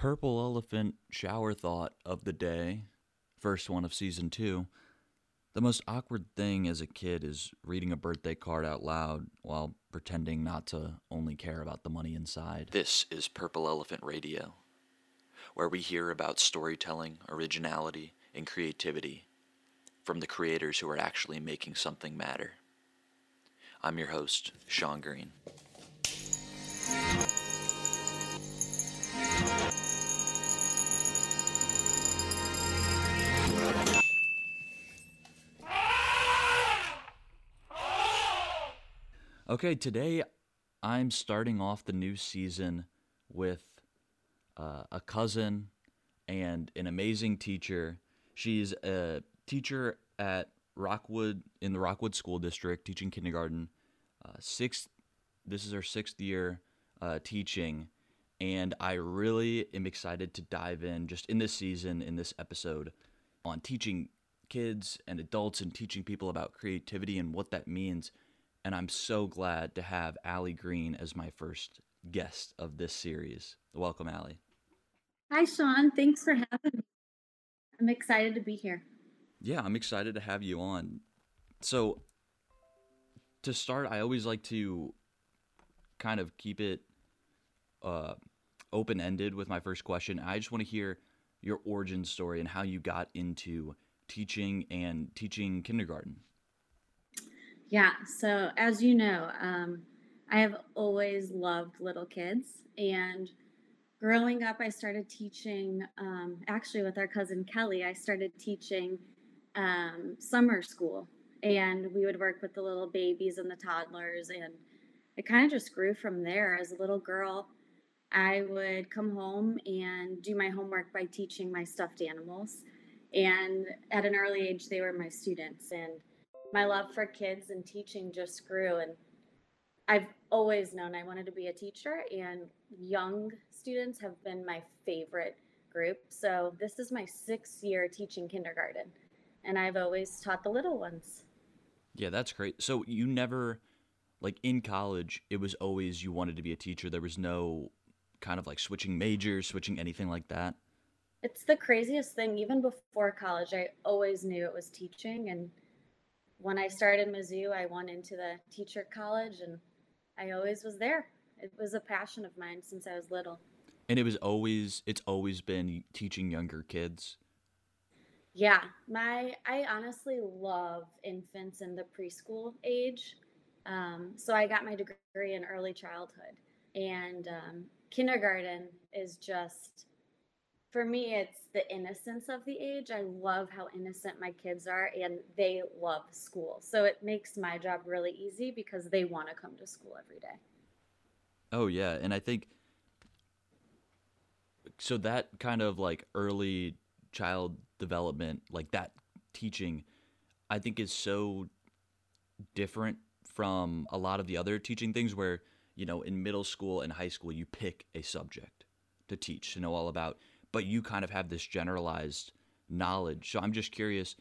Purple Elephant shower thought of the day, first one of season two. The most awkward thing as a kid is reading a birthday card out loud while pretending not to only care about the money inside. This is Purple Elephant Radio, where we hear about storytelling, originality, and creativity from the creators who are actually making something matter. I'm your host, Sean Green. Okay, today I'm starting off the new season with uh, a cousin and an amazing teacher. She's a teacher at Rockwood in the Rockwood School District, teaching kindergarten. Uh, sixth, this is her sixth year uh, teaching, and I really am excited to dive in just in this season, in this episode, on teaching kids and adults and teaching people about creativity and what that means and I'm so glad to have Allie Green as my first guest of this series. Welcome, Allie. Hi, Sean. Thanks for having me. I'm excited to be here. Yeah, I'm excited to have you on. So, to start, I always like to kind of keep it uh, open ended with my first question. I just want to hear your origin story and how you got into teaching and teaching kindergarten. Yeah, so as you know, um, I have always loved little kids. And growing up, I started teaching, um, actually, with our cousin Kelly, I started teaching um, summer school. And we would work with the little babies and the toddlers. And it kind of just grew from there. As a little girl, I would come home and do my homework by teaching my stuffed animals. And at an early age, they were my students. And my love for kids and teaching just grew and I've always known I wanted to be a teacher and young students have been my favorite group. So this is my 6th year teaching kindergarten and I've always taught the little ones. Yeah, that's great. So you never like in college it was always you wanted to be a teacher. There was no kind of like switching majors, switching anything like that. It's the craziest thing even before college I always knew it was teaching and when I started Mizzou, I went into the teacher college and I always was there. It was a passion of mine since I was little. And it was always it's always been teaching younger kids. Yeah, my I honestly love infants in the preschool age. Um, so I got my degree in early childhood, and um, kindergarten is just for me, it's the innocence of the age. I love how innocent my kids are, and they love school. So it makes my job really easy because they want to come to school every day. Oh, yeah. And I think so that kind of like early child development, like that teaching, I think is so different from a lot of the other teaching things where, you know, in middle school and high school, you pick a subject to teach to know all about but you kind of have this generalized knowledge. So I'm just curious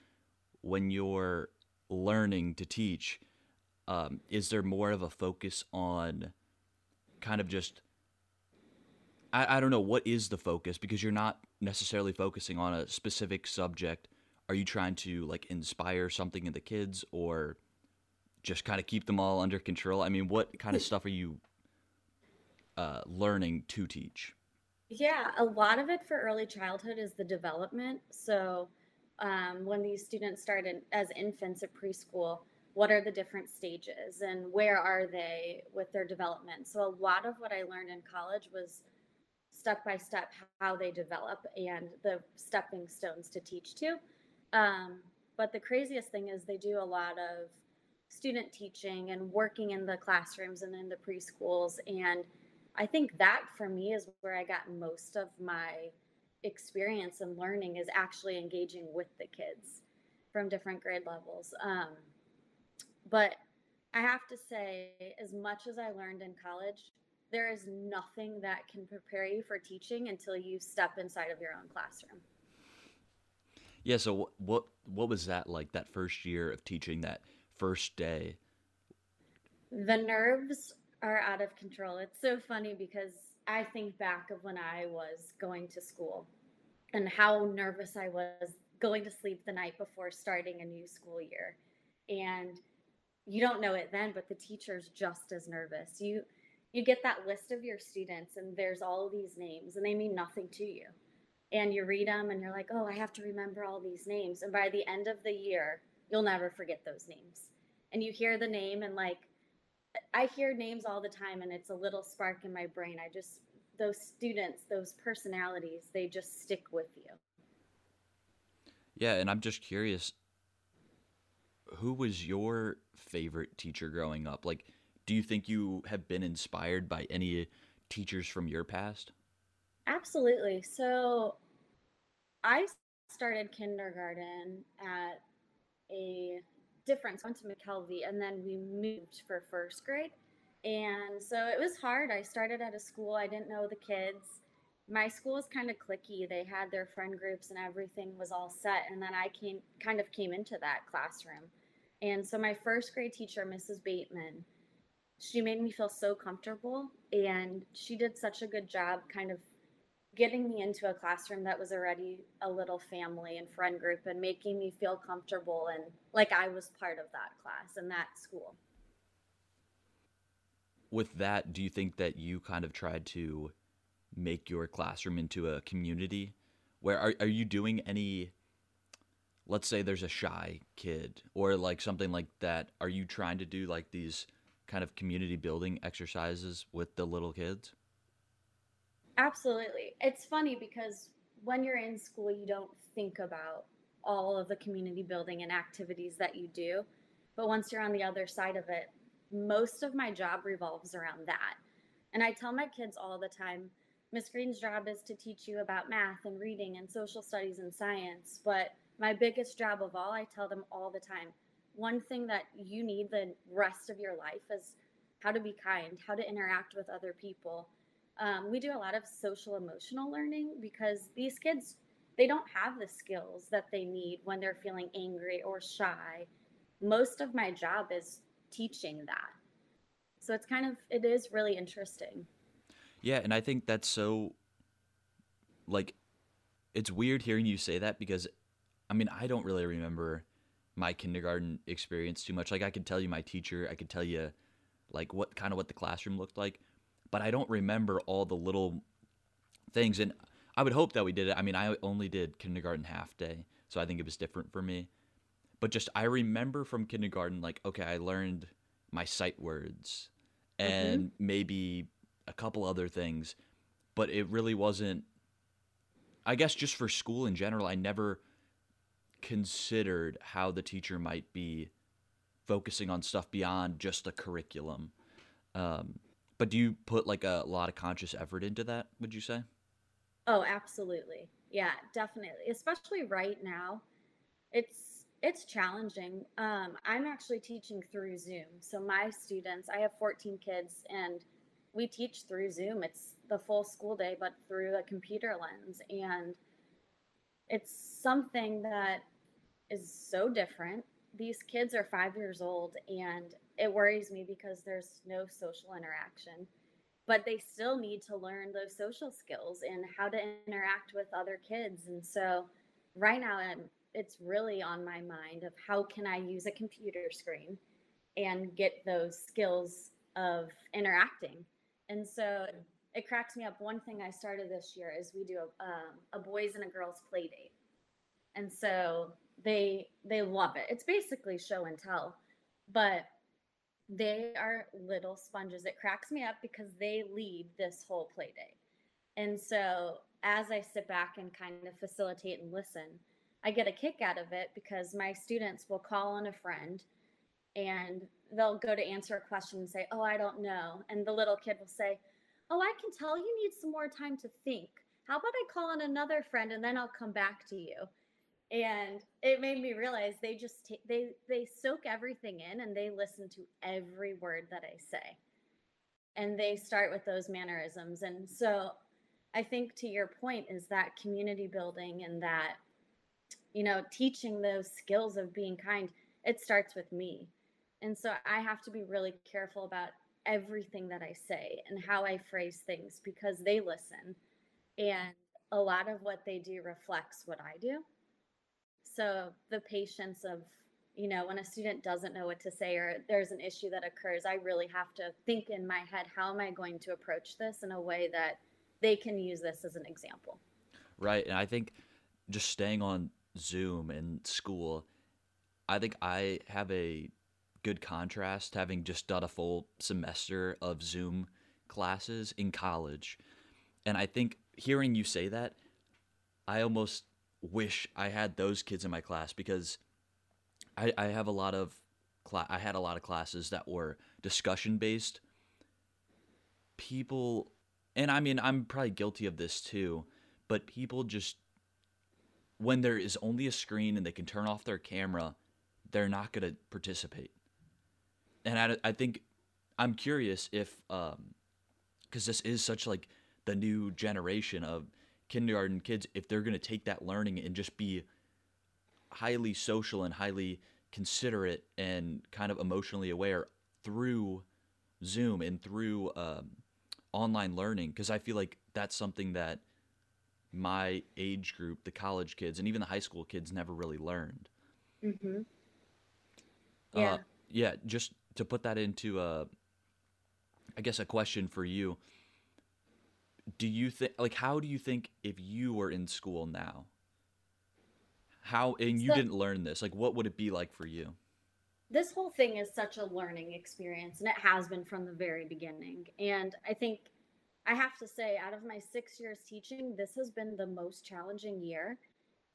when you're learning to teach, um, is there more of a focus on kind of just I, I don't know what is the focus? Because you're not necessarily focusing on a specific subject. Are you trying to like inspire something in the kids or just kind of keep them all under control? I mean what kind of stuff are you uh, learning to teach yeah, a lot of it for early childhood is the development. So, um, when these students start in, as infants at preschool, what are the different stages and where are they with their development? So, a lot of what I learned in college was step by step how they develop and the stepping stones to teach to. Um, but the craziest thing is they do a lot of student teaching and working in the classrooms and in the preschools and I think that for me is where I got most of my experience and learning is actually engaging with the kids from different grade levels. Um, but I have to say, as much as I learned in college, there is nothing that can prepare you for teaching until you step inside of your own classroom. Yeah. So what what was that like? That first year of teaching, that first day. The nerves are out of control. It's so funny because I think back of when I was going to school and how nervous I was going to sleep the night before starting a new school year. And you don't know it then, but the teacher's just as nervous. You you get that list of your students and there's all these names and they mean nothing to you. And you read them and you're like, "Oh, I have to remember all these names." And by the end of the year, you'll never forget those names. And you hear the name and like I hear names all the time and it's a little spark in my brain. I just those students, those personalities, they just stick with you. Yeah, and I'm just curious who was your favorite teacher growing up? Like do you think you have been inspired by any teachers from your past? Absolutely. So I started kindergarten at a different, I went to McKelvey and then we moved for first grade. And so it was hard. I started at a school, I didn't know the kids. My school was kind of clicky. They had their friend groups and everything was all set. And then I came kind of came into that classroom. And so my first grade teacher, Mrs. Bateman, she made me feel so comfortable and she did such a good job kind of getting me into a classroom that was already a little family and friend group and making me feel comfortable and like I was part of that class and that school. With that, do you think that you kind of tried to make your classroom into a community where are, are you doing any let's say there's a shy kid or like something like that are you trying to do like these kind of community building exercises with the little kids? Absolutely. It's funny because when you're in school, you don't think about all of the community building and activities that you do. But once you're on the other side of it, most of my job revolves around that. And I tell my kids all the time Miss Green's job is to teach you about math and reading and social studies and science. But my biggest job of all, I tell them all the time one thing that you need the rest of your life is how to be kind, how to interact with other people. Um, we do a lot of social emotional learning because these kids they don't have the skills that they need when they're feeling angry or shy. Most of my job is teaching that. So it's kind of it is really interesting. Yeah, and I think that's so like it's weird hearing you say that because I mean, I don't really remember my kindergarten experience too much. Like I could tell you my teacher, I could tell you like what kind of what the classroom looked like, but I don't remember all the little things. And I would hope that we did it. I mean, I only did kindergarten half day, so I think it was different for me. But just I remember from kindergarten, like okay, I learned my sight words and mm-hmm. maybe a couple other things, but it really wasn't. I guess just for school in general, I never considered how the teacher might be focusing on stuff beyond just the curriculum. Um, but do you put like a lot of conscious effort into that? Would you say? Oh, absolutely. Yeah, definitely. Especially right now, it's it's challenging. Um, I'm actually teaching through Zoom. So my students, I have 14 kids, and we teach through Zoom. It's the full school day, but through a computer lens, and it's something that is so different. These kids are five years old, and it worries me because there's no social interaction. But they still need to learn those social skills and how to interact with other kids. And so, right now, it's really on my mind of how can I use a computer screen and get those skills of interacting. And so, it cracks me up. One thing I started this year is we do a, um, a boys and a girls play date. And so they they love it. It's basically show and tell, but they are little sponges. It cracks me up because they lead this whole play day. And so as I sit back and kind of facilitate and listen, I get a kick out of it because my students will call on a friend and they'll go to answer a question and say, Oh, I don't know. And the little kid will say, Oh, I can tell you need some more time to think. How about I call on another friend and then I'll come back to you? And it made me realize they just t- they they soak everything in and they listen to every word that I say and they start with those mannerisms and so I think to your point is that community building and that you know teaching those skills of being kind it starts with me and so I have to be really careful about everything that I say and how I phrase things because they listen. And a lot of what they do reflects what I do. So the patience of, you know, when a student doesn't know what to say or there's an issue that occurs, I really have to think in my head, how am I going to approach this in a way that they can use this as an example? Right. And I think just staying on Zoom in school, I think I have a good contrast having just done a full semester of Zoom classes in college. And I think hearing you say that, I almost wish I had those kids in my class because I, I have a lot of cla- I had a lot of classes that were discussion based. People, and I mean, I'm probably guilty of this too, but people just, when there is only a screen and they can turn off their camera, they're not going to participate. And I, I think I'm curious if, um, because this is such like the new generation of kindergarten kids if they're going to take that learning and just be highly social and highly considerate and kind of emotionally aware through Zoom and through um, online learning because I feel like that's something that my age group, the college kids, and even the high school kids never really learned. Mm-hmm. Yeah. Uh, yeah, just to put that into a, I guess, a question for you do you think like how do you think if you were in school now how and you so, didn't learn this like what would it be like for you? This whole thing is such a learning experience and it has been from the very beginning and i think i have to say out of my six years teaching this has been the most challenging year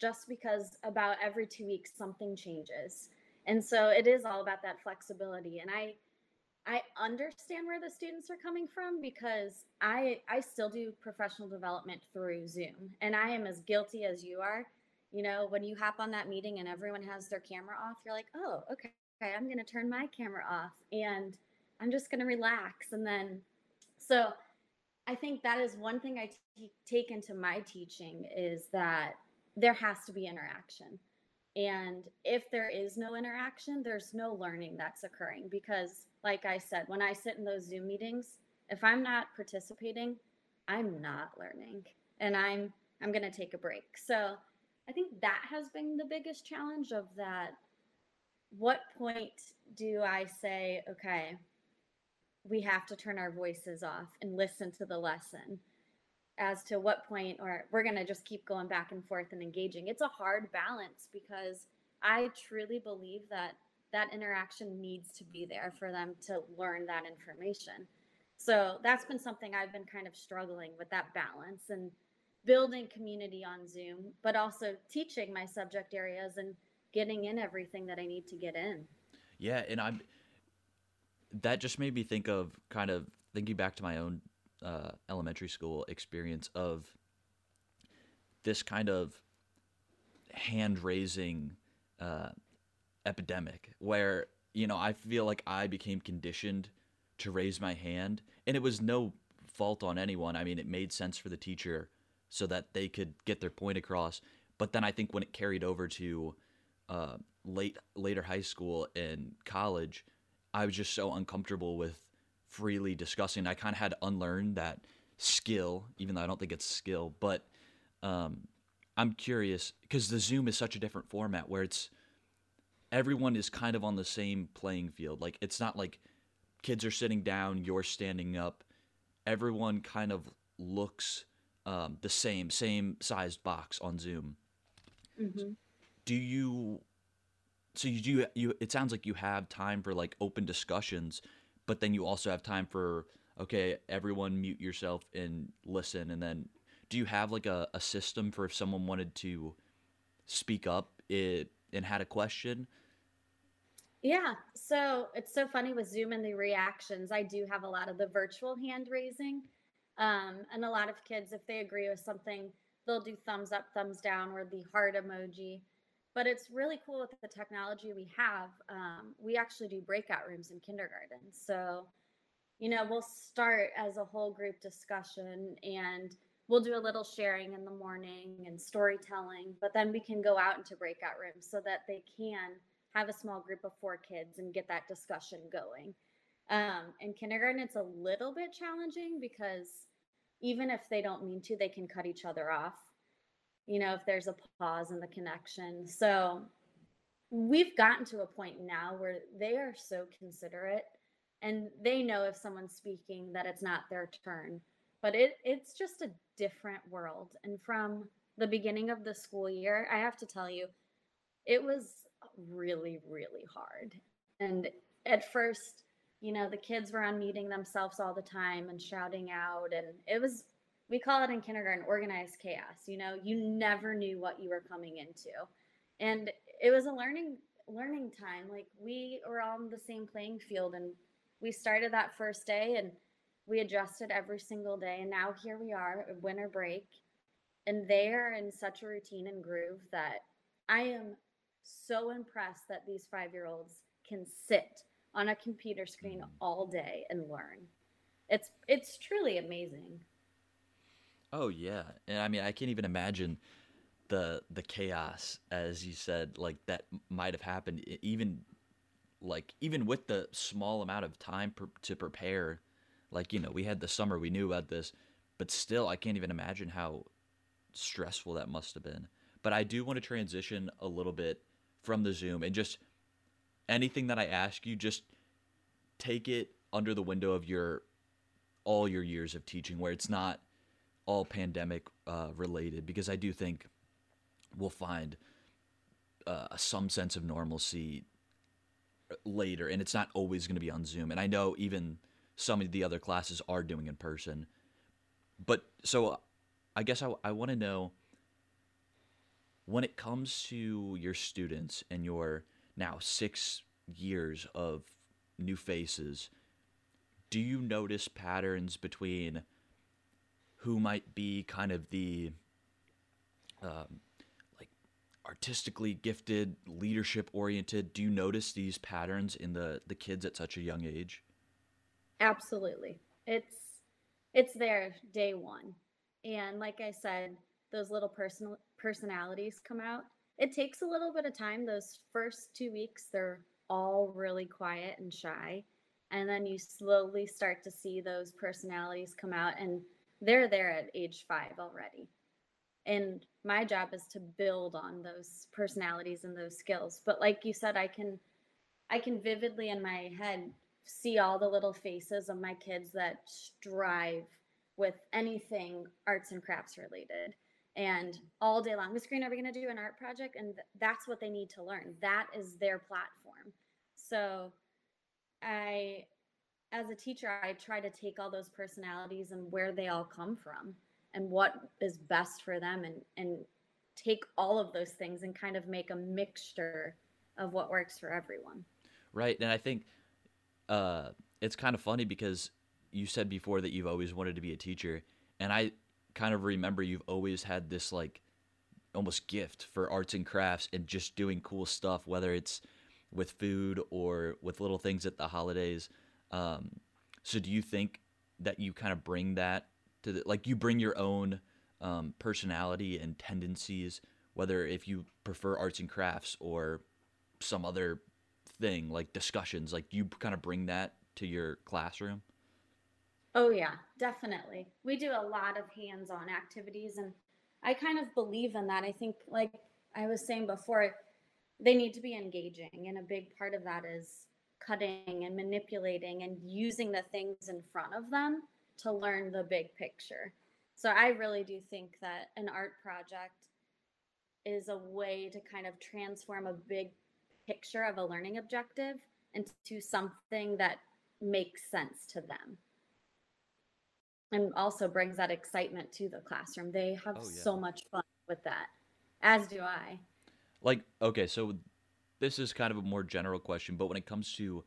just because about every two weeks something changes and so it is all about that flexibility and i I understand where the students are coming from because I I still do professional development through Zoom and I am as guilty as you are. You know, when you hop on that meeting and everyone has their camera off, you're like, "Oh, okay. Okay, I'm going to turn my camera off and I'm just going to relax." And then so I think that is one thing I t- take into my teaching is that there has to be interaction. And if there is no interaction, there's no learning that's occurring because, like I said, when I sit in those Zoom meetings, if I'm not participating, I'm not learning and I'm I'm going to take a break. So, I think that has been the biggest challenge of that what point do I say, okay, we have to turn our voices off and listen to the lesson? as to what point or we're going to just keep going back and forth and engaging it's a hard balance because i truly believe that that interaction needs to be there for them to learn that information. So that's been something i've been kind of struggling with that balance and building community on zoom but also teaching my subject areas and getting in everything that i need to get in. Yeah and i'm that just made me think of kind of thinking back to my own uh, elementary school experience of this kind of hand raising uh, epidemic where you know I feel like I became conditioned to raise my hand, and it was no fault on anyone. I mean, it made sense for the teacher so that they could get their point across. But then I think when it carried over to uh, late later high school and college, I was just so uncomfortable with freely discussing. I kind of had to unlearn that skill, even though I don't think it's skill. But um, I'm curious because the Zoom is such a different format where it's everyone is kind of on the same playing field. Like it's not like kids are sitting down, you're standing up. Everyone kind of looks um, the same, same sized box on Zoom. Mm-hmm. Do you? So you do you? It sounds like you have time for like open discussions but then you also have time for okay everyone mute yourself and listen and then do you have like a, a system for if someone wanted to speak up it, and had a question yeah so it's so funny with zoom and the reactions i do have a lot of the virtual hand raising um, and a lot of kids if they agree with something they'll do thumbs up thumbs down or the heart emoji but it's really cool with the technology we have. Um, we actually do breakout rooms in kindergarten. So, you know, we'll start as a whole group discussion and we'll do a little sharing in the morning and storytelling, but then we can go out into breakout rooms so that they can have a small group of four kids and get that discussion going. Um, in kindergarten, it's a little bit challenging because even if they don't mean to, they can cut each other off. You know, if there's a pause in the connection. So we've gotten to a point now where they are so considerate and they know if someone's speaking that it's not their turn. But it it's just a different world. And from the beginning of the school year, I have to tell you, it was really, really hard. And at first, you know, the kids were unmuting themselves all the time and shouting out. And it was, we call it in kindergarten organized chaos. You know, you never knew what you were coming into. And it was a learning, learning time. Like we were on the same playing field and we started that first day and we adjusted every single day. And now here we are, winter break. And they are in such a routine and groove that I am so impressed that these five year olds can sit on a computer screen mm. all day and learn. It's it's truly amazing. Oh yeah. And I mean I can't even imagine the the chaos as you said like that might have happened even like even with the small amount of time per, to prepare like you know we had the summer we knew about this but still I can't even imagine how stressful that must have been but I do want to transition a little bit from the Zoom and just anything that I ask you, just take it under the window of your all your years of teaching, where it's not all pandemic uh, related, because I do think we'll find uh, some sense of normalcy later, and it's not always going to be on Zoom. And I know even some of the other classes are doing in person, but so I guess I, I want to know when it comes to your students and your now six years of new faces, do you notice patterns between who might be kind of the um, like artistically gifted, leadership oriented? Do you notice these patterns in the the kids at such a young age? Absolutely, it's it's there day one, and like I said, those little personal personalities come out. It takes a little bit of time. Those first two weeks, they're all really quiet and shy. And then you slowly start to see those personalities come out, and they're there at age five already. And my job is to build on those personalities and those skills. But like you said, I can I can vividly in my head see all the little faces of my kids that strive with anything arts and crafts related and all day long. Miss Green, are we going to do an art project? And th- that's what they need to learn. That is their platform. So I, as a teacher, I try to take all those personalities and where they all come from and what is best for them and, and take all of those things and kind of make a mixture of what works for everyone. Right. And I think uh, it's kind of funny because you said before that you've always wanted to be a teacher. And I, kind of remember you've always had this like almost gift for arts and crafts and just doing cool stuff, whether it's with food or with little things at the holidays. Um, so do you think that you kind of bring that to the, like you bring your own um, personality and tendencies, whether if you prefer arts and crafts or some other thing like discussions, like you kind of bring that to your classroom? Oh, yeah, definitely. We do a lot of hands on activities, and I kind of believe in that. I think, like I was saying before, they need to be engaging, and a big part of that is cutting and manipulating and using the things in front of them to learn the big picture. So I really do think that an art project is a way to kind of transform a big picture of a learning objective into something that makes sense to them and also brings that excitement to the classroom. They have oh, yeah. so much fun with that, as do I. Like, okay, so this is kind of a more general question, but when it comes to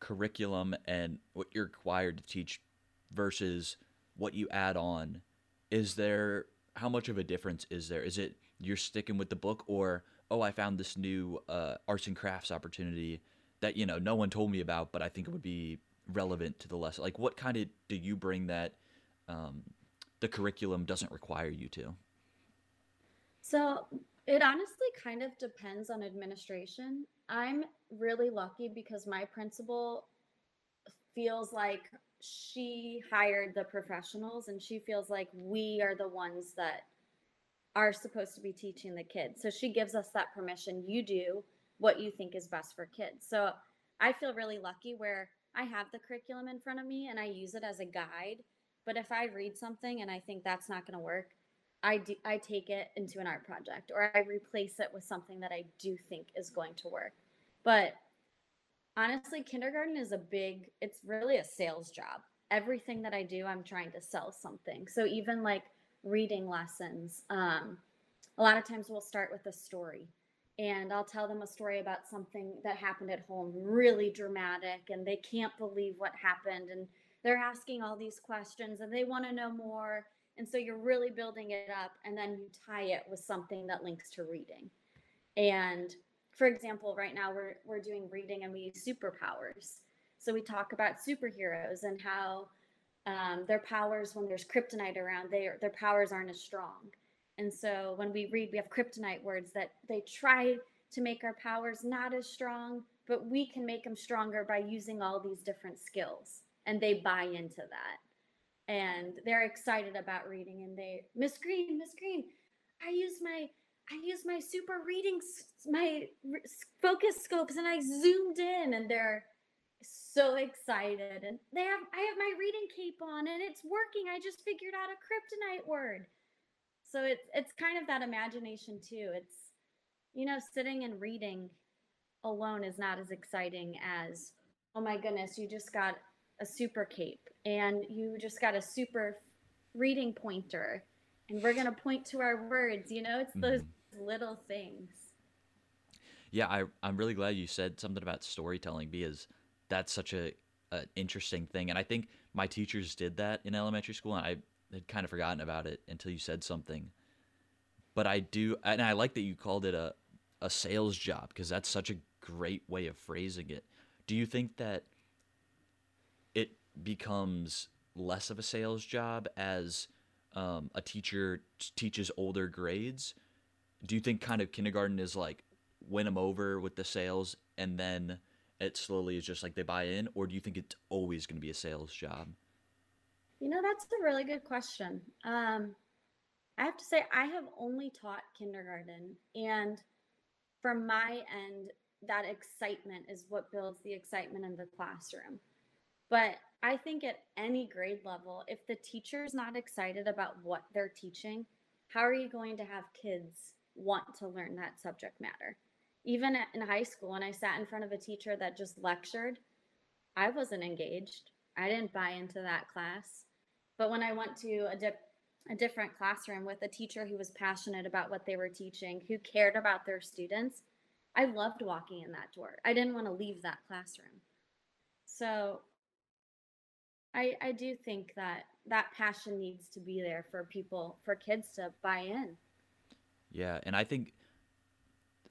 curriculum and what you're required to teach versus what you add on, is there how much of a difference is there? Is it you're sticking with the book, or oh, I found this new uh, arts and crafts opportunity that you know no one told me about, but I think it would be relevant to the lesson? Like, what kind of do you bring that um, the curriculum doesn't require you to? So it honestly kind of depends on administration. I'm really lucky because my principal feels like she hired the professionals and she feels like we are the ones that are supposed to be teaching the kids. So she gives us that permission. You do what you think is best for kids. So I feel really lucky where I have the curriculum in front of me and I use it as a guide. But if I read something and I think that's not going to work, I do, I take it into an art project or I replace it with something that I do think is going to work. But honestly, kindergarten is a big, it's really a sales job. Everything that I do, I'm trying to sell something. So even like reading lessons, um, a lot of times we'll start with a story and I'll tell them a story about something that happened at home, really dramatic, and they can't believe what happened. And they're asking all these questions and they want to know more. And so you're really building it up, and then you tie it with something that links to reading. And for example, right now we're we're doing reading and we use superpowers. So we talk about superheroes and how um, their powers, when there's kryptonite around, they their powers aren't as strong. And so when we read, we have kryptonite words that they try to make our powers not as strong, but we can make them stronger by using all these different skills. And they buy into that. And they're excited about reading. And they, Miss Green, Miss Green, I use my I used my super reading, my focus scopes, and I zoomed in, and they're so excited. And they have, I have my reading cape on, and it's working. I just figured out a kryptonite word. So it's it's kind of that imagination too. It's you know, sitting and reading alone is not as exciting as oh my goodness, you just got a super cape and you just got a super reading pointer and we're going to point to our words you know it's those mm-hmm. little things yeah I, i'm really glad you said something about storytelling because that's such a, a interesting thing and i think my teachers did that in elementary school and i had kind of forgotten about it until you said something. But i do and i like that you called it a, a sales job because that's such a great way of phrasing it. Do you think that it becomes less of a sales job as um, a teacher teaches older grades, do you think kind of kindergarten is like win them over with the sales and then it slowly is just like they buy in, or do you think it's always going to be a sales job? You know, that's a really good question. Um, I have to say, I have only taught kindergarten, and from my end, that excitement is what builds the excitement in the classroom. But I think at any grade level, if the teacher is not excited about what they're teaching, how are you going to have kids want to learn that subject matter? Even in high school, when I sat in front of a teacher that just lectured, I wasn't engaged. I didn't buy into that class. But when I went to a, di- a different classroom with a teacher who was passionate about what they were teaching, who cared about their students, I loved walking in that door. I didn't want to leave that classroom. So I, I do think that that passion needs to be there for people, for kids to buy in. Yeah, and I think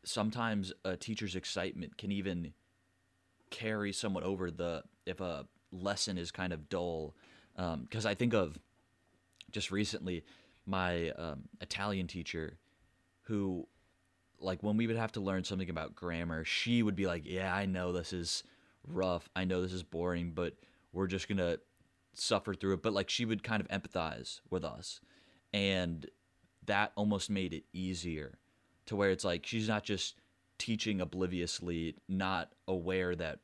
sometimes a teacher's excitement can even carry somewhat over the if a lesson is kind of dull. Because um, I think of just recently my um, Italian teacher who like when we would have to learn something about grammar, she would be like, "Yeah, I know this is rough. I know this is boring, but we're just going to suffer through it, but like she would kind of empathize with us. And that almost made it easier to where it's like she's not just teaching obliviously, not aware that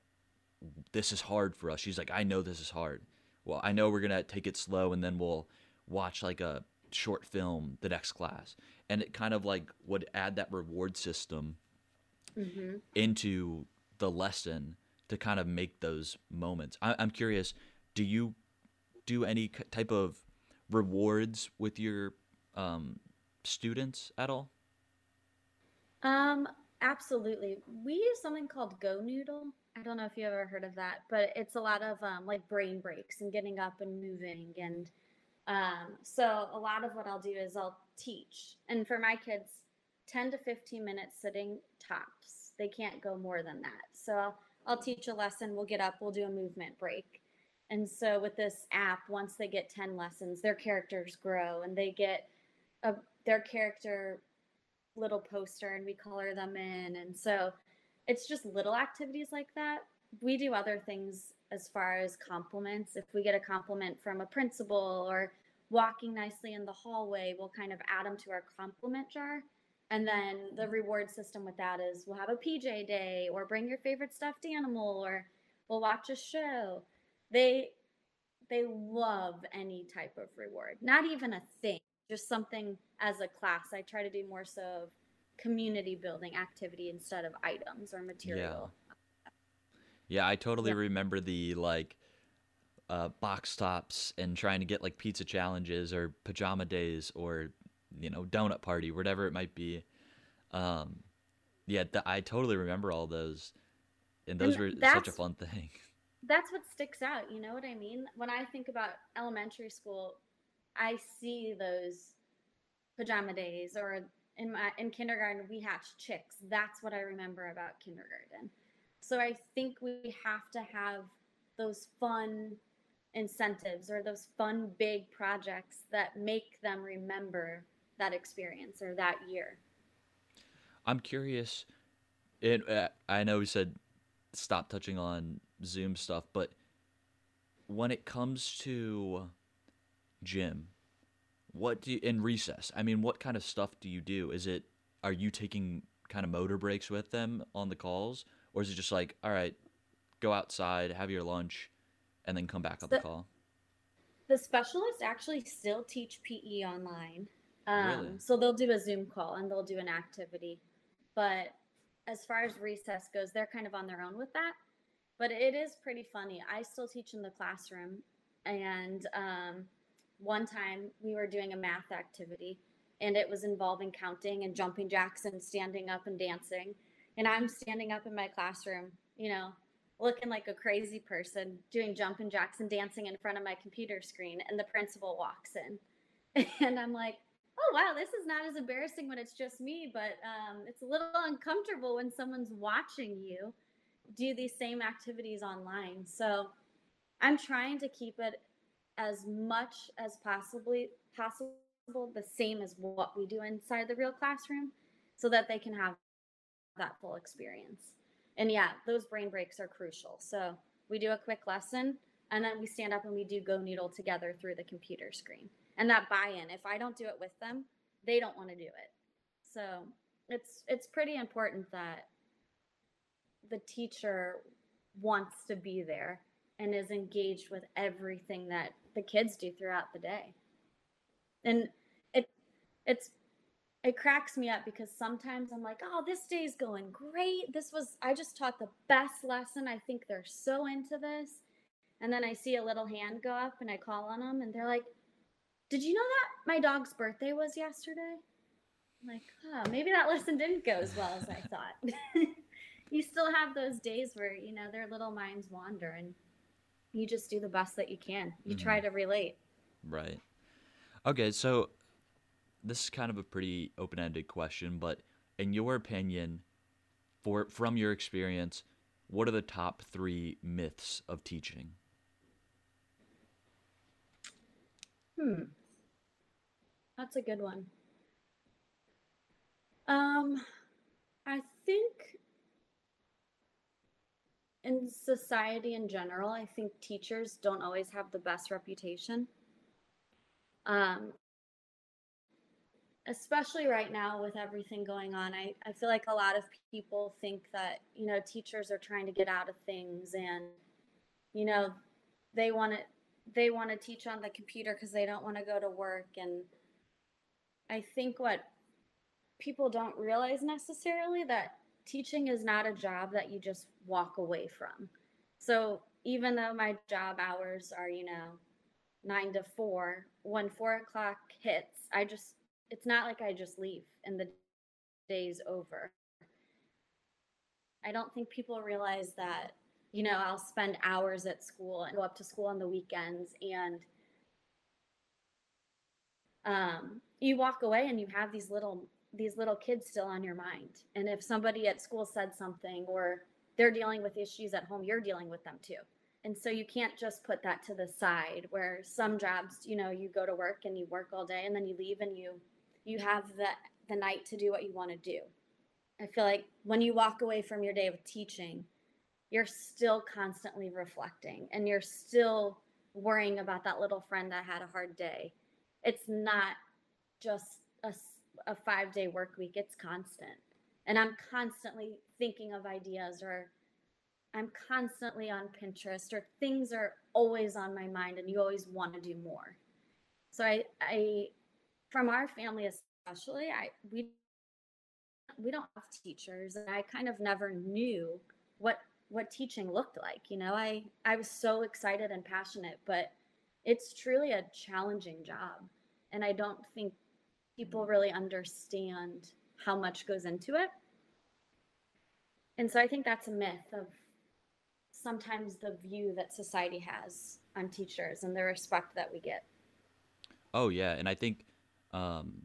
this is hard for us. She's like, I know this is hard. Well, I know we're going to take it slow and then we'll watch like a short film the next class. And it kind of like would add that reward system mm-hmm. into the lesson to kind of make those moments. I- I'm curious, do you do any type of rewards with your um, students at all? Um, absolutely. We use something called Go Noodle. I don't know if you ever heard of that, but it's a lot of um, like brain breaks and getting up and moving. And um, so a lot of what I'll do is I'll teach. And for my kids, 10 to 15 minutes sitting tops. They can't go more than that. So I'll, I'll teach a lesson. We'll get up, we'll do a movement break. And so with this app, once they get 10 lessons, their characters grow and they get a, their character little poster and we color them in. And so it's just little activities like that. we do other things as far as compliments. If we get a compliment from a principal or walking nicely in the hallway, we'll kind of add them to our compliment jar. And then the mm-hmm. reward system with that is we'll have a PJ day or bring your favorite stuffed animal or we'll watch a show. They they love any type of reward. Not even a thing, just something as a class. I try to do more so of community building activity instead of items or material. Yeah. Yeah, I totally Yeah. remember the like uh, box tops and trying to get like pizza challenges or pajama days or you know donut party, whatever it might be. Um, yeah, th- I totally remember all those, and those And were such a fun thing. that's what sticks out, you know what I mean? When I think about elementary school, I see those pajama days or in my in kindergarten we hatched chicks. That's what I remember about kindergarten. So I think we have to have those fun incentives or those fun big projects that make them remember that experience or that year. I'm curious. It, uh, I know we said stop touching on Zoom stuff, but when it comes to gym, what do you, in recess? I mean, what kind of stuff do you do? Is it are you taking kind of motor breaks with them on the calls, or is it just like, all right, go outside, have your lunch, and then come back on the So call? The specialists actually still teach PE online. Really? Um, so they'll do a Zoom call and they'll do an activity. But as far as recess goes, they're kind of on their own with that. But it is pretty funny. I still teach in the classroom. And um, one time we were doing a math activity and it was involving counting and jumping jacks and standing up and dancing. And I'm standing up in my classroom, you know, looking like a crazy person doing jumping jacks and dancing in front of my computer screen. And the principal walks in. And I'm like, oh, wow, this is not as embarrassing when it's just me, but um, it's a little uncomfortable when someone's watching you do these same activities online. So I'm trying to keep it as much as possibly possible the same as what we do inside the real classroom so that they can have that full experience. And yeah, those brain breaks are crucial. So we do a quick lesson and then we stand up and we do Go Noodle together through the computer screen. And that buy-in, if I don't do it with them, they don't want to do it. So it's it's pretty important that the teacher wants to be there and is engaged with everything that the kids do throughout the day. And it it's it cracks me up because sometimes I'm like, "Oh, this day's going great. This was I just taught the best lesson. I think they're so into this." And then I see a little hand go up and I call on them and they're like, "Did you know that my dog's birthday was yesterday?" I'm like, "Oh, maybe that lesson didn't go as well as I thought." you still have those days where, you know, their little minds wander and you just do the best that you can. You try to relate. Right. Okay, so this is kind of a pretty open-ended question, but in your opinion, for from your experience, what are the top three myths of teaching? Hmm. That's a good one. Um, I think in society in general, I think teachers don't always have the best reputation. Um, especially right now with everything going on, I, I feel like a lot of people think that, you know, teachers are trying to get out of things and, you know, they want to they want to teach on the computer because they don't want to go to work and i think what people don't realize necessarily that teaching is not a job that you just walk away from. So even though my job hours are you know nine to four when four o'clock hits i just it's not like i just leave and the day's over. I don't think people realize that you know, I'll spend hours at school and go up to school on the weekends and um, you walk away and you have these little these little kids still on your mind. And if somebody at school said something or they're dealing with issues at home, you're dealing with them too. And so you can't just put that to the side where some jobs, you know, you go to work and you work all day and then you leave and you you have the the night to do what you want to do. I feel like when you walk away from your day of teaching, you're still constantly reflecting and you're still worrying about that little friend that had a hard day. It's not just a, a five day work week, it's constant. And I'm constantly thinking of ideas or I'm constantly on Pinterest or things are always on my mind and you always want to do more. So I I from our family especially, I we we don't have teachers and I kind of never knew what what teaching looked like. You know, I I was so excited and passionate, but it's truly a challenging job. And I don't think people really understand how much goes into it. And so I think that's a myth of sometimes the view that society has on teachers and the respect that we get. Oh yeah, and I think, um,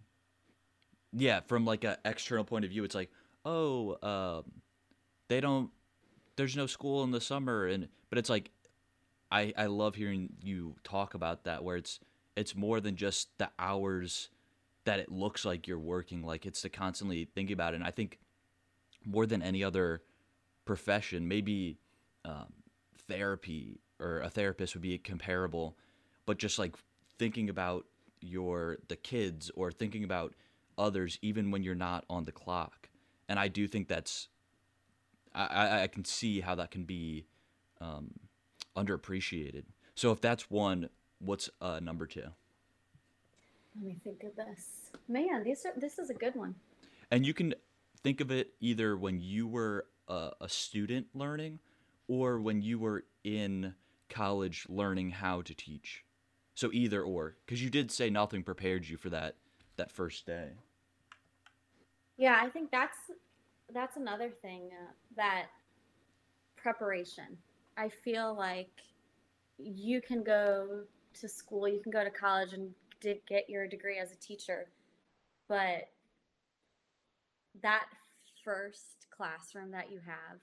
yeah, from like an external point of view, it's like, oh, um, they don't. There's no school in the summer, and but it's like, I I love hearing you talk about that, where it's it's more than just the hours that it looks like you're working. Like it's to constantly think about it. And I think more than any other profession, maybe um, therapy or a therapist would be comparable, but just like thinking about your the kids or thinking about others even when you're not on the clock. And I do think that's I, I can see how that can be um, underappreciated. So if that's one, what's uh, number two? Let me think of this. Man, these are this is a good one. And you can think of it either when you were a, a student learning or when you were in college learning how to teach. So either or, because you did say nothing prepared you for that that first day. Yeah, I think that's that's another thing uh, that preparation. I feel like you can go to school, you can go to college and get your degree as a teacher, but that first classroom that you have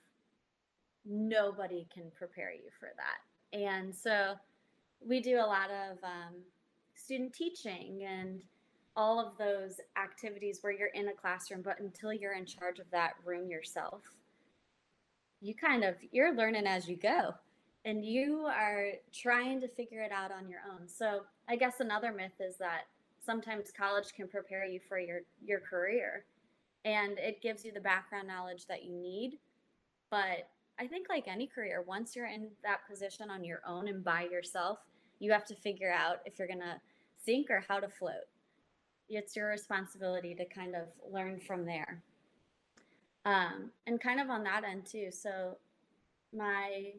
nobody can prepare you for that. And so we do a lot of um, student teaching and all of those activities where you're in a classroom, but until you're in charge of that room yourself, you kind of you're learning as you go and you are trying to figure it out on your own. So I guess another myth is that sometimes college can prepare you for your your career and it gives you the background knowledge that you need, but I think like any career, once you're in that position on your own and by yourself, you have to figure out if you're going to sink or how to float. It's your responsibility to kind of learn from there. Um, and kind of on that end too. So my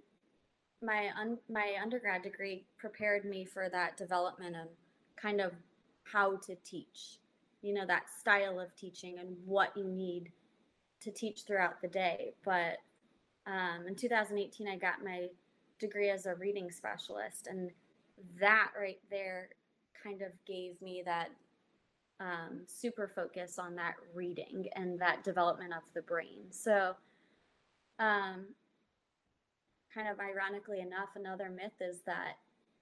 my un, my undergrad degree prepared me for that development of kind of how to teach. You know, that style of teaching and what you need to teach throughout the day. But um, in 2018, I got my degree as a reading specialist, and that right there kind of gave me that um, super focus on that reading and that development of the brain. So, um, kind of ironically enough, another myth is that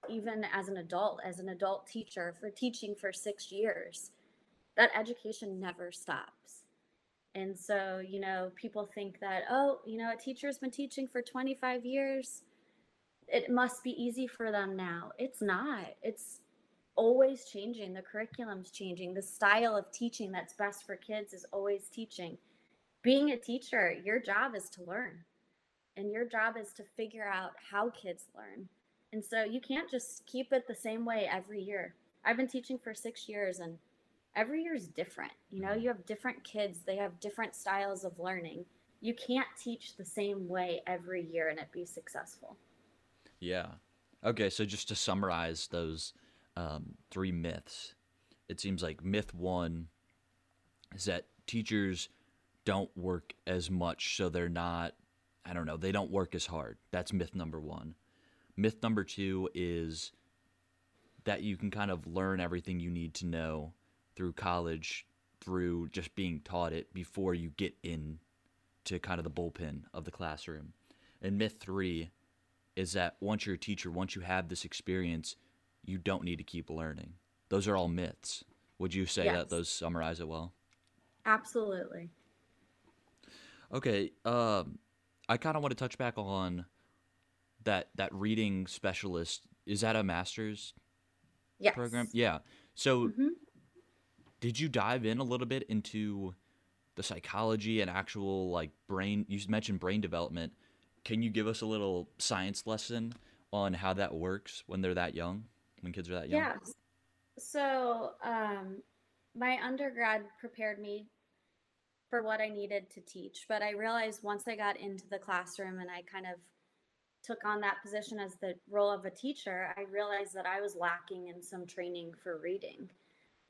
even as an adult, as an adult teacher, for teaching for six years, that education never stops. And so, you know, people think that, oh, you know, a teacher's been teaching for 25 years. It must be easy for them now. It's not. It's always changing. The curriculum's changing. The style of teaching that's best for kids is always teaching. Being a teacher, your job is to learn. And your job is to figure out how kids learn. And so you can't just keep it the same way every year. I've been teaching for six years and every year is different. You know, mm-hmm. you have different kids, they have different styles of learning. You can't teach the same way every year and it be successful. Yeah. Okay, so just to summarize those um, three myths, it seems like myth one is that teachers don't work as much, so they're not, I don't know, they don't work as hard. That's myth number one. Myth number two is that you can kind of learn everything you need to know through college, through just being taught it before you get in to kind of the bullpen of the classroom. And myth three is that once you're a teacher, once you have this experience, you don't need to keep learning. Those are all myths. Would you say yes. that those summarize it well? Absolutely. Okay. Um, I kind of want to touch back on that that reading specialist. Is that a master's Yes. program? Yeah. So hmm did you dive in a little bit into the psychology and actual like brain? You mentioned brain development. Can you give us a little science lesson on how that works when they're that young, when kids are that young? Yeah. So, um, my undergrad prepared me for what I needed to teach, but I realized once I got into the classroom and I kind of took on that position as the role of a teacher, I realized that I was lacking in some training for reading.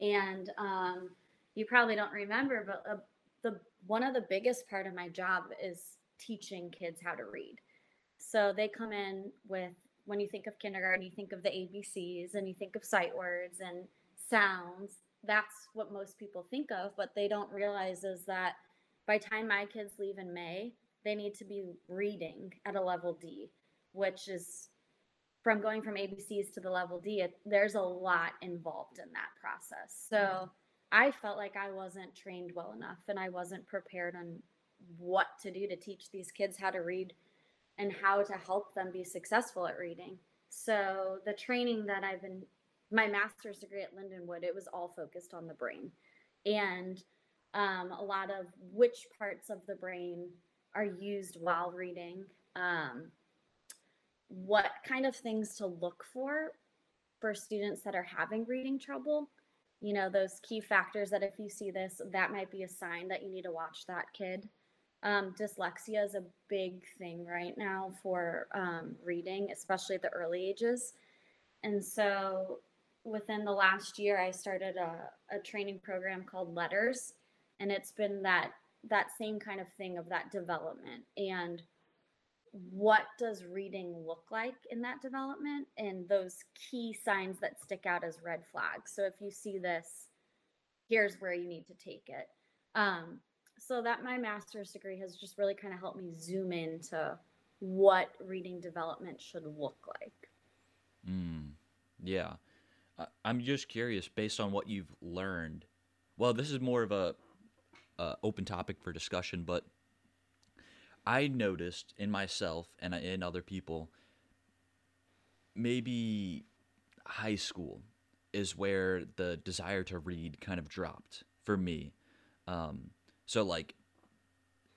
And um, you probably don't remember, but uh, the one of the biggest part of my job is teaching kids how to read. So they come in with when you think of kindergarten, you think of the ABCs and you think of sight words and sounds. That's what most people think of, but they don't realize is that by time my kids leave in May, they need to be reading at a level D, which is from going from ABCs to the level D, it, there's a lot involved in that process. So I felt like I wasn't trained well enough and I wasn't prepared on what to do to teach these kids how to read and how to help them be successful at reading. So the training that I've been my master's degree at Lindenwood, it was all focused on the brain and um, a lot of which parts of the brain are used while reading, um, what kind of things to look for for students that are having reading trouble. You know, those key factors that if you see this, that might be a sign that you need to watch that kid. Um, dyslexia is a big thing right now for um, reading, especially at the early ages. And so within the last year, I started a, a training program called LETRS, and it's been that that same kind of thing of that development and what does reading look like in that development and those key signs that stick out as red flags. So if you see this, here's where you need to take it. Um, so that my master's degree has just really kind of helped me zoom into what reading development should look like. Mm, yeah. I'm just curious, based on what you've learned. Well, this is more of a, a open topic for discussion, but I noticed in myself and in other people, maybe high school is where the desire to read kind of dropped for me. Um, so like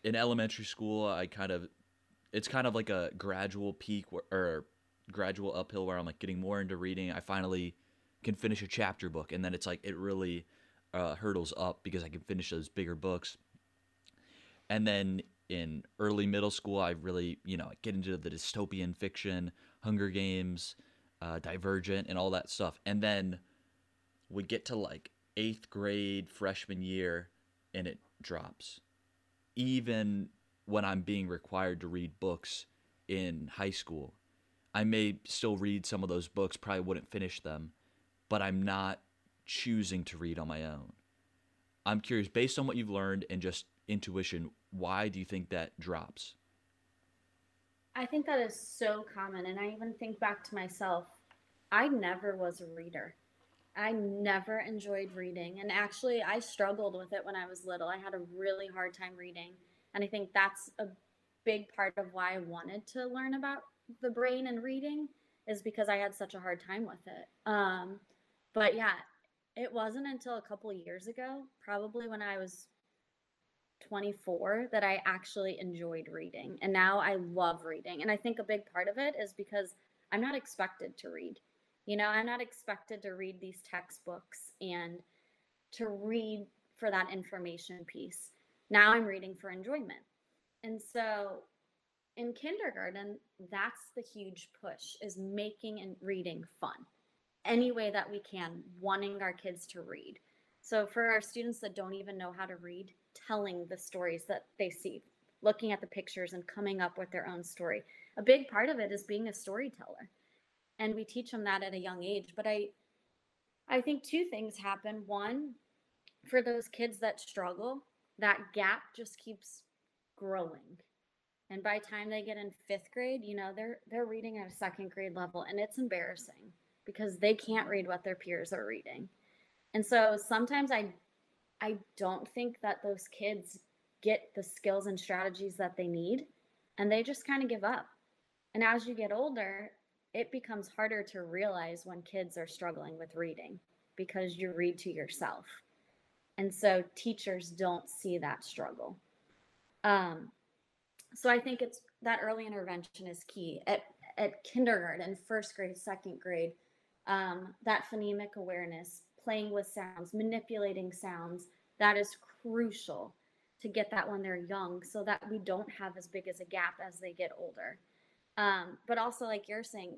in elementary school, I kind of it's kind of like a gradual peak where, or gradual uphill where I'm like getting more into reading. I finally can finish a chapter book, and then it's like it really uh, hurdles up because I can finish those bigger books. And then in early middle school, I really you know get into the dystopian fiction, Hunger Games, uh, Divergent, and all that stuff. And then we get to like eighth grade, freshman year, and it drops. Even when I'm being required to read books in high school, I may still read some of those books, probably wouldn't finish them, but I'm not choosing to read on my own. I'm curious, based on what you've learned and just intuition, why do you think that drops? I think that is so common. And I even think back to myself. I never was a reader. I never enjoyed reading. And actually, I struggled with it when I was little. I had a really hard time reading. And I think that's a big part of why I wanted to learn about the brain and reading is because I had such a hard time with it. Um, but yeah, it wasn't until a couple years ago, probably when I was 24 that I actually enjoyed reading. And now I love reading. And I think a big part of it is because I'm not expected to read. You know, I'm not expected to read these textbooks and to read for that information piece. Now I'm reading for enjoyment. And so in kindergarten, that's the huge push is making and reading fun. Any way that we can, wanting our kids to read. So for our students that don't even know how to read, telling the stories that they see, looking at the pictures and coming up with their own story. A big part of it is being a storyteller. And we teach them that at a young age, but I I think two things happen. One, for those kids that struggle, that gap just keeps growing. And by the time they get in 5th grade, you know, they're they're reading at a second grade level and it's embarrassing because they can't read what their peers are reading. And so sometimes I I don't think that those kids get the skills and strategies that they need and they just kind of give up. And as you get older, it becomes harder to realize when kids are struggling with reading because you read to yourself. And so teachers don't see that struggle. Um, so I think it's that early intervention is key at, at kindergarten, first grade, second grade. Um, that phonemic awareness, playing with sounds, manipulating sounds, that is crucial to get that when they're young so that we don't have as big as a gap as they get older. Um, but also, like you're saying,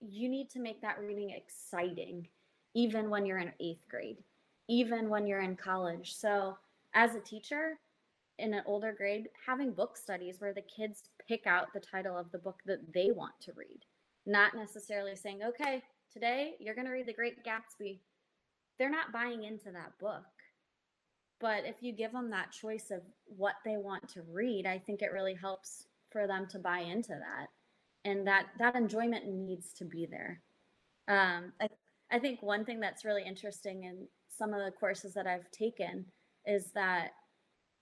you need to make that reading exciting, even when you're in eighth grade, even when you're in college. So, as a teacher in an older grade, having book studies where the kids pick out the title of the book that they want to read, not necessarily saying, okay, today you're going to read The Great Gatsby. They're not buying into that book. But if you give them that choice of what they want to read, I think it really helps for them to buy into that. And that that enjoyment needs to be there. Um, I, I think one thing that's really interesting in some of the courses that I've taken is that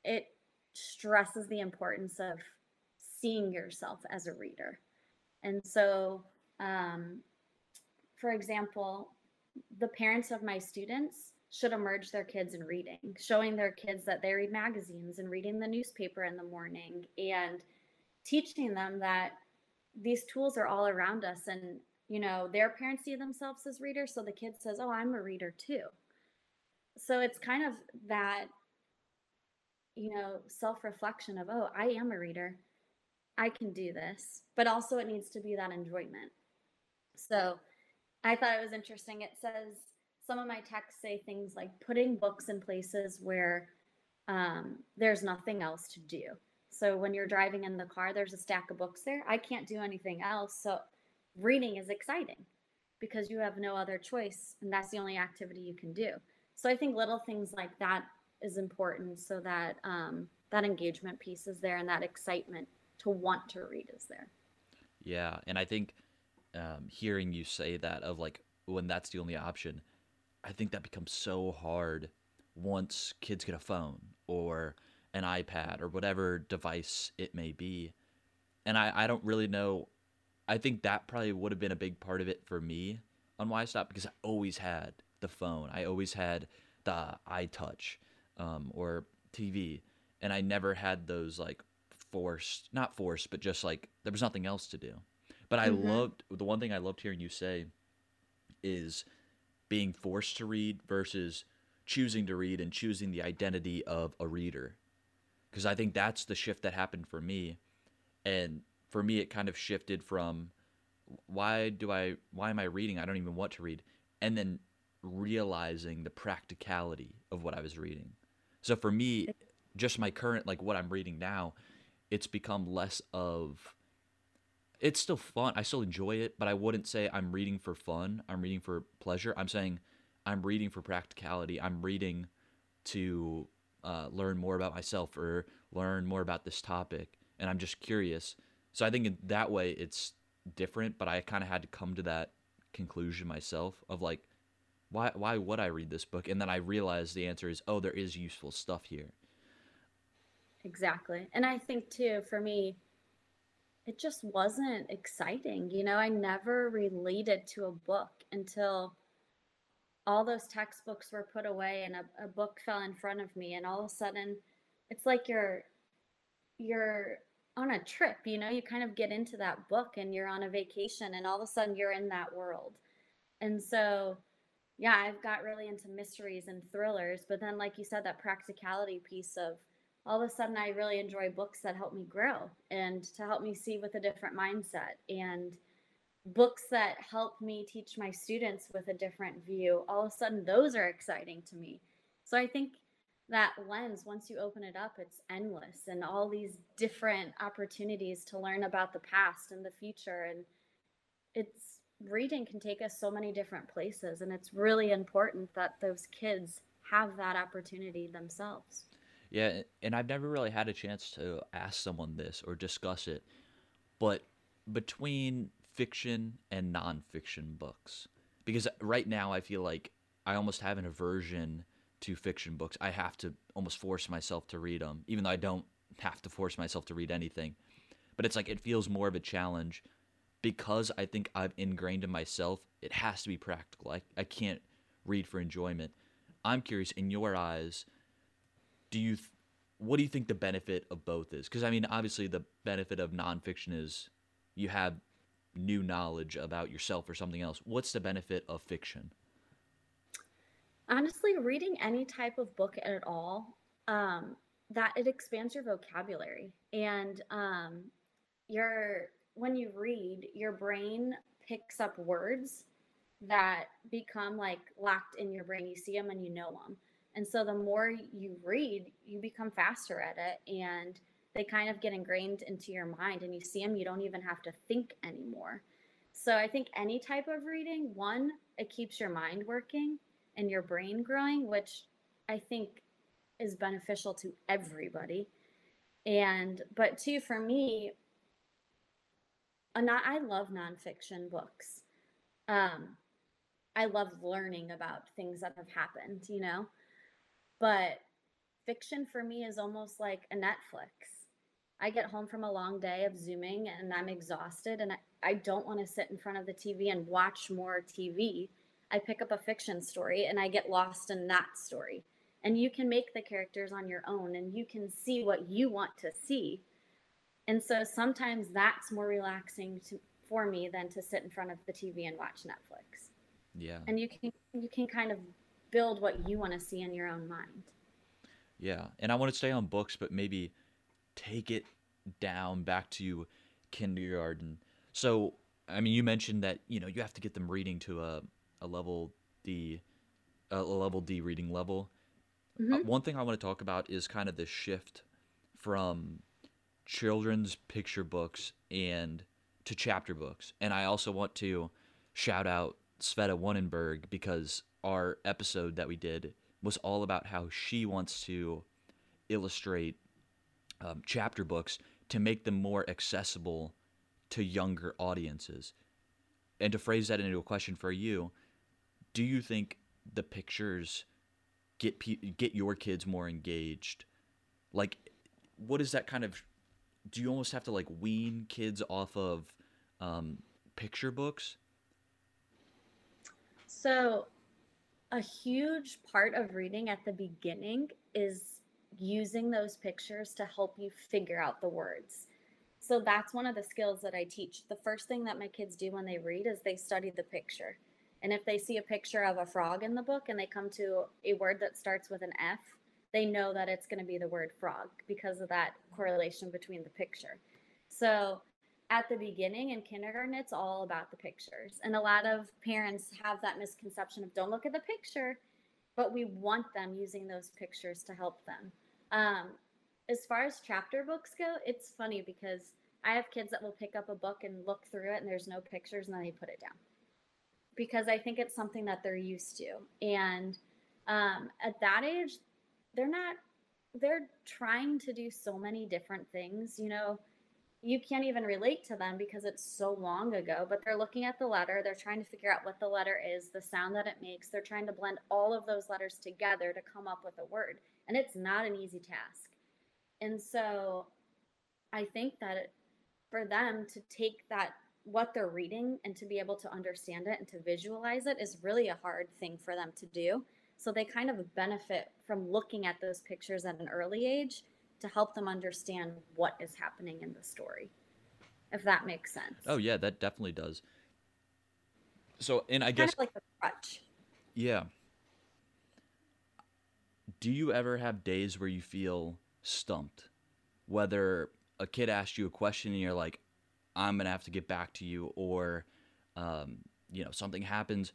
it stresses the importance of seeing yourself as a reader. And so, um, for example, the parents of my students should immerse their kids in reading, showing their kids that they read magazines and reading the newspaper in the morning and teaching them that these tools are all around us and you know their parents see themselves as readers so the kid says oh i'm a reader too. So it's kind of that you know self-reflection of oh i am a reader. I can do this. But also it needs to be that enjoyment so i thought it was interesting it says some of my texts say things like putting books in places where um, there's nothing else to do so when you're driving in the car, there's a stack of books there. I can't do anything else. So reading is exciting because you have no other choice and that's the only activity you can do. So I think little things like that is important so that um, that engagement piece is there and that excitement to want to read is there. Yeah, and I think um, hearing you say that of like when that's the only option, I think that becomes so hard once kids get a phone or an iPad or whatever device it may be. And I, I don't really know. I think that probably would have been a big part of it for me on why I stopped because I always had the phone. I always had the iTouch um, or TV. And I never had those like forced, not forced, but just like there was nothing else to do. But I mm-hmm. loved the one thing I loved hearing you say is being forced to read versus choosing to read and choosing the identity of a reader because I think that's the shift that happened for me. And for me, it kind of shifted from why do I, why am I reading? I don't even want to read. And then realizing the practicality of what I was reading. So for me, just my current, like what I'm reading now, it's become less of, it's still fun. I still enjoy it, but I wouldn't say I'm reading for fun. I'm reading for pleasure. I'm saying I'm reading for practicality. I'm reading to uh, learn more about myself or learn more about this topic and i'm just curious so i think in that way it's different but i kind of had to come to that conclusion myself of like why why would i read this book and then i realized the answer is oh there is useful stuff here exactly and i think too for me it just wasn't exciting you know? I never related to a book until all those textbooks were put away and a, a book fell in front of me and all of a sudden it's like you're you're on a trip you know? You kind of get into that book and you're on a vacation and all of a sudden you're in that world. And so yeah i've got really into mysteries and thrillers but then like you said that practicality piece of all of a sudden i really enjoy books that help me grow and to help me see with a different mindset and books that help me teach my students with a different view, all of a sudden those are exciting to me. So I think that lens, once you open it up, it's endless and all these different opportunities to learn about the past and the future. And it's reading can take us so many different places. And it's really important that those kids have that opportunity themselves. Yeah. And I've never really had a chance to ask someone this or discuss it. But between fiction and nonfiction books because right now I feel like I almost have an aversion to fiction books. I have to almost force myself to read them, even though I don't have to force myself to read anything. But it's like it feels more of a challenge because I think I've ingrained in myself it has to be practical. I, I can't read for enjoyment. I'm curious, in your eyes, do you th- what do you think the benefit of both is? Because I mean, obviously, the benefit of nonfiction is you have new knowledge about yourself or something else. What's the benefit of fiction? Honestly, reading any type of book at all, um, that it expands your vocabulary and um, your when you read, your brain picks up words that become like locked in your brain. You see them and you know them. And so the more you read, you become faster at it and they kind of get ingrained into your mind and you see them, you don't even have to think anymore. So I think any type of reading, one, it keeps your mind working and your brain growing, which I think is beneficial to everybody. And but two, for me, not I love nonfiction books. Um, I love learning about things that have happened, you know. But fiction for me is almost like a Netflix. I get home from a long day of Zooming and I'm exhausted and I, I don't want to sit in front of the TV and watch more TV. I pick up a fiction story and I get lost in that story. And you can make the characters on your own and you can see what you want to see. And so sometimes that's more relaxing to, for me than to sit in front of the TV and watch Netflix. Yeah. And you can you can kind of build what you want to see in your own mind. Yeah. And I want to stay on books, but maybe take it down back to kindergarten. So, I mean, you mentioned that, you know, you have to get them reading to a, a level D, a level D reading level. Uh, Mm-hmm. one thing I want to talk about is kind of the shift from children's picture books and to chapter books. And I also want to shout out Sveta Wonenberg because our episode that we did was all about how she wants to illustrate um, chapter books to make them more accessible to younger audiences. And to phrase that into a question for you, do you think the pictures get pe- get your kids more engaged? Like, what is that kind of? Do you almost have to like wean kids off of um, picture books? So, a huge part of reading at the beginning is using those pictures to help you figure out the words. So, that's one of the skills that I teach. The first thing that my kids do when they read is they study the picture. And if they see a picture of a frog in the book and they come to a word that starts with an F, they know that it's going to be the word frog because of that correlation between the picture. So, at the beginning in kindergarten, it's all about the pictures. And a lot of parents have that misconception of don't look at the picture, but we want them using those pictures to help them. Um, as far as chapter books go, it's funny because I have kids that will pick up a book and look through it and there's no pictures and then they put it down because I think it's something that they're used to. And um, at that age, they're not, they're trying to do so many different things, you know you can't even relate to them because it's so long ago, but they're looking at the letter. They're trying to figure out what the letter is, the sound that it makes. They're trying to blend all of those letters together to come up with a word. And it's not an easy task. And so I think that for them to take that, what they're reading, and to be able to understand it and to visualize it is really a hard thing for them to do. So they kind of benefit from looking at those pictures at an early age to help them understand what is happening in the story if that makes sense Oh yeah, that definitely does. So, and I kind guess of like a crutch yeah. Do you ever have days where you feel stumped? Whether a kid asks you a question and you're like, "I'm gonna have to get back to you," or um, you know something happens.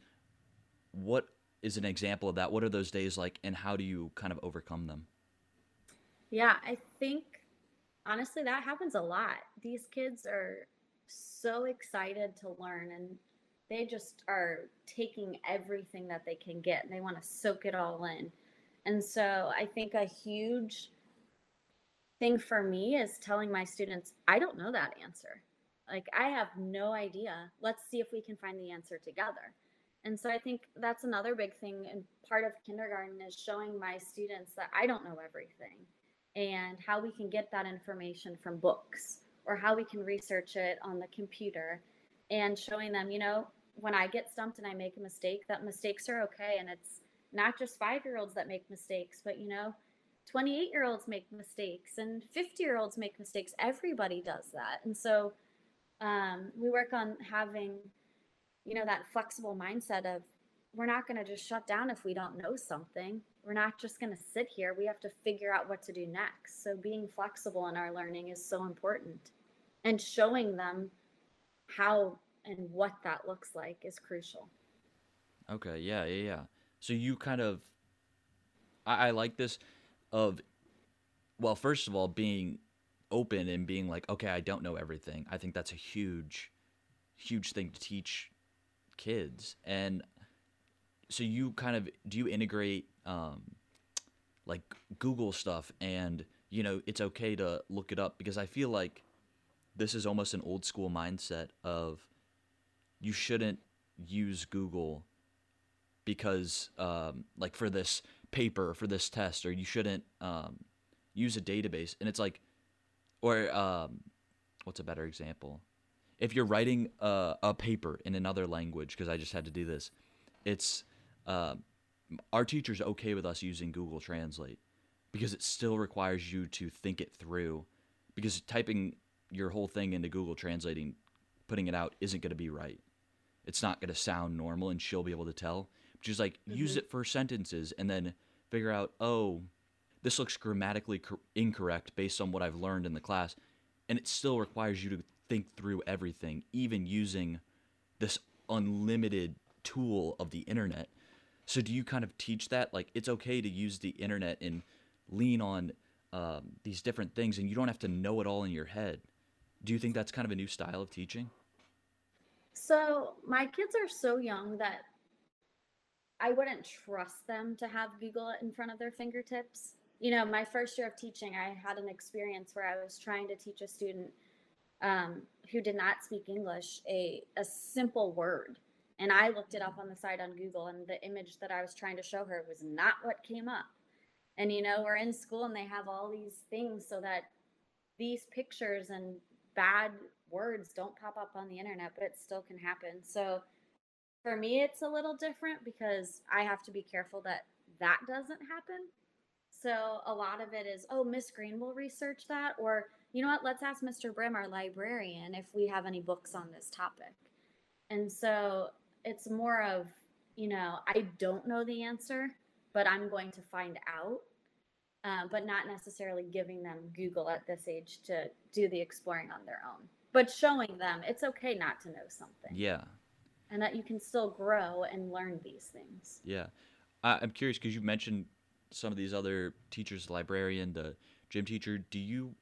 What is an example of that? What are those days like, and how do you kind of overcome them? Yeah i think honestly that happens a lot. These kids are so excited to learn and they just are taking everything that they can get and they want to soak it all in. And so i think a huge thing for me is telling my students i don't know that answer. Like i have no idea. Let's see if we can find the answer together. And so i think that's another big thing and part of kindergarten is showing my students that i don't know everything and how we can get that information from books or how we can research it on the computer and showing them, you know, when I get stumped and I make a mistake, that mistakes are okay. And it's not just five year olds that make mistakes, but, you know, 28 year olds make mistakes and 50 year olds make mistakes. Everybody does that. And so um, we work on having, you know, that flexible mindset of we're not going to just shut down if we don't know something. We're not just going to sit here. We have to figure out what to do next. So being flexible in our learning is so important. And showing them how and what that looks like is crucial. Okay, yeah, yeah, yeah. So you kind of, I, I like this of, well, first of all, being open and being like, okay, I don't know everything. I think that's a huge, huge thing to teach kids. And so you kind of do you integrate um, like Google stuff and you know it's okay to look it up? Because I feel like this is almost an old school mindset of you shouldn't use Google because um, like for this paper for this test or you shouldn't um, use a database. And it's like or um, what's a better example? If you're writing a, a paper in another language because I just had to do this it's uh, our teacher's okay with us using Google Translate because it still requires you to think it through because typing your whole thing into Google Translating, putting it out isn't going to be right. It's not going to sound normal and she'll be able to tell. She's like, mm-hmm. use it for sentences and then figure out, oh, this looks grammatically cor- incorrect based on what I've learned in the class. And it still requires you to think through everything, even using this unlimited tool of the internet so do you kind of teach that like it's okay to use the internet and lean on um, these different things, and you don't have to know it all in your head? Do you think that's kind of a new style of teaching? So my kids are so young that I wouldn't trust them to have Google in front of their fingertips. You know, my first year of teaching, I had an experience where I was trying to teach a student um, who did not speak English a, a simple word. And I looked it up on the site on Google, and the image that I was trying to show her was not what came up. And you know, we're in school and they have all these things so that these pictures and bad words don't pop up on the internet, but it still can happen. So for me, it's a little different because I have to be careful that that doesn't happen. So a lot of it is, oh, Miss Green will research that, or you know what, let's ask Mr. Brim, our librarian, if we have any books on this topic. And so it's more of, you know, I don't know the answer, but I'm going to find out. Uh, but not necessarily giving them Google at this age to do the exploring on their own, but showing them it's okay not to know something. Yeah. And that you can still grow and learn these things. Yeah. I'm curious because you mentioned some of these other teachers, the librarian, the gym teacher. Do you,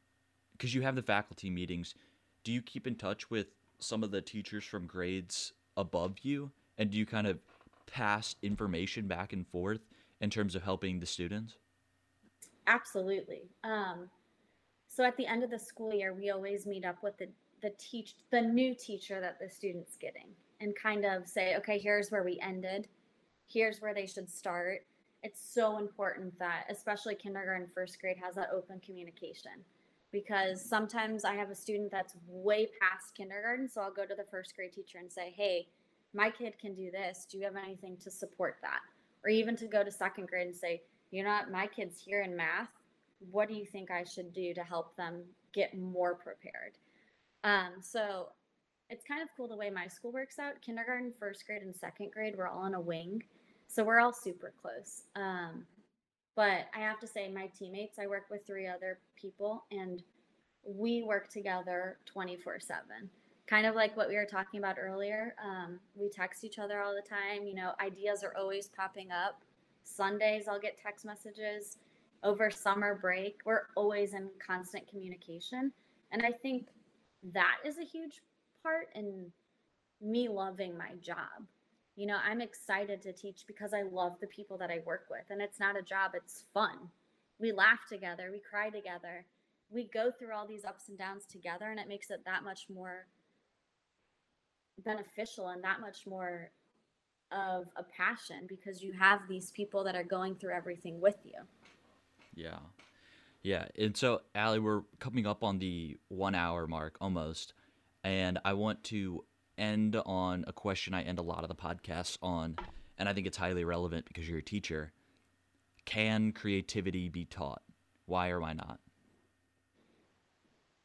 because you have the faculty meetings, do you keep in touch with some of the teachers from grades above you and do you kind of pass information back and forth in terms of helping the students? Absolutely. Um, so at the end of the school year we always meet up with the the teach the new teacher that the student's getting and kind of say okay here's where we ended. Here's where they should start. It's so important that especially kindergarten first grade has that open communication because sometimes I have a student that's way past kindergarten. So I'll go to the first grade teacher and say, hey, my kid can do this. Do you have anything to support that? Or even to go to second grade and say, you know what, my kid's here in math. What do you think I should do to help them get more prepared? Um, so it's kind of cool the way my school works out. Kindergarten, first grade, and second grade, we're all in a wing. So we're all super close. Um, but I have to say, my teammates, I work with three other people, and we work together 24 7. Kind of like what we were talking about earlier. Um, we text each other all the time. You know, ideas are always popping up. Sundays, I'll get text messages. Over summer break, we're always in constant communication. And I think that is a huge part in me loving my job you know, I'm excited to teach because I love the people that I work with. And it's not a job, it's fun. We laugh together, we cry together, we go through all these ups and downs together, and it makes it that much more beneficial and that much more of a passion because you have these people that are going through everything with you. Yeah. Yeah, and so Allie, we're coming up on the one hour mark almost, and I want to end on a question I end a lot of the podcasts on, and I think it's highly relevant because you're a teacher. Can creativity be taught? Why or why not?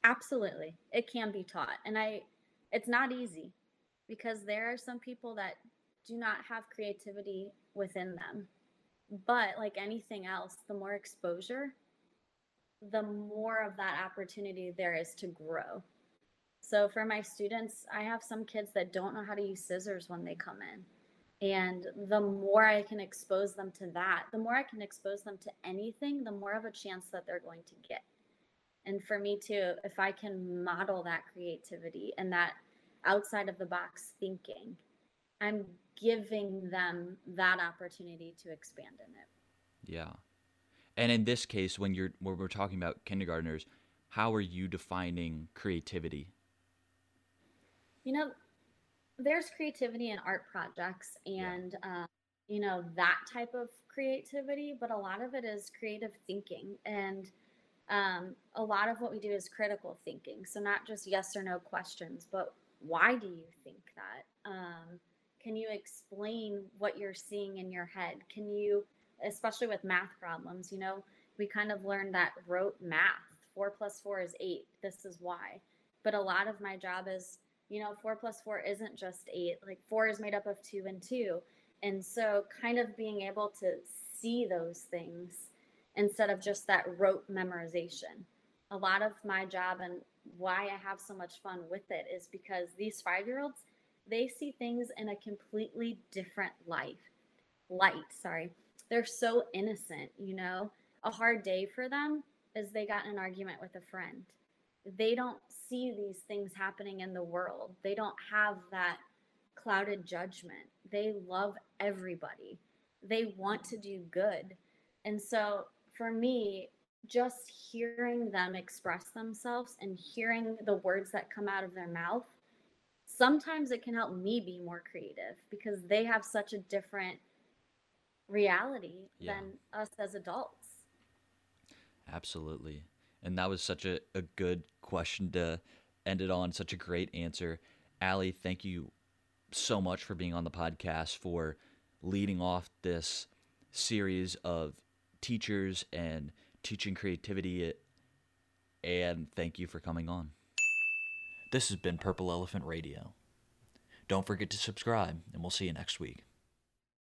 Absolutely. It can be taught. And I it's not easy because there are some people that do not have creativity within them. But like anything else, the more exposure, the more of that opportunity there is to grow. So for my students, I have some kids that don't know how to use scissors when they come in. And the more I can expose them to that, the more I can expose them to anything, the more of a chance that they're going to get. And for me too, if I can model that creativity and that outside of the box thinking, I'm giving them that opportunity to expand in it. Yeah. And in this case, when you're when we're talking about kindergartners, how are you defining creativity? You know, there's creativity in art projects and yeah. um, you know that type of creativity, but a lot of it is creative thinking and um, a lot of what we do is critical thinking. So not just yes or no questions, but why do you think that? Um, can you explain what you're seeing in your head? Can you, especially with math problems, you know, we kind of learned that rote math. Four plus four is eight. This is why. But a lot of my job is, you know, four plus four isn't just eight. Like four is made up of two and two. And so, kind of being able to see those things instead of just that rote memorization. A lot of my job and why I have so much fun with it is because these five year olds, they see things in a completely different life. Light, sorry. They're so innocent, you know. A hard day for them is they got an argument with a friend. They don't see these things happening in the world. They don't have that clouded judgment. They love everybody. They want to do good. And so for me, just hearing them express themselves and hearing the words that come out of their mouth, sometimes it can help me be more creative because they have such a different reality yeah. than us as adults. Absolutely. And that was such a, a good question to end it on, such a great answer. Allie, thank you so much for being on the podcast, for leading off this series of teachers and teaching creativity. And thank you for coming on. This has been Purple Elephant Radio. Don't forget to subscribe, and we'll see you next week.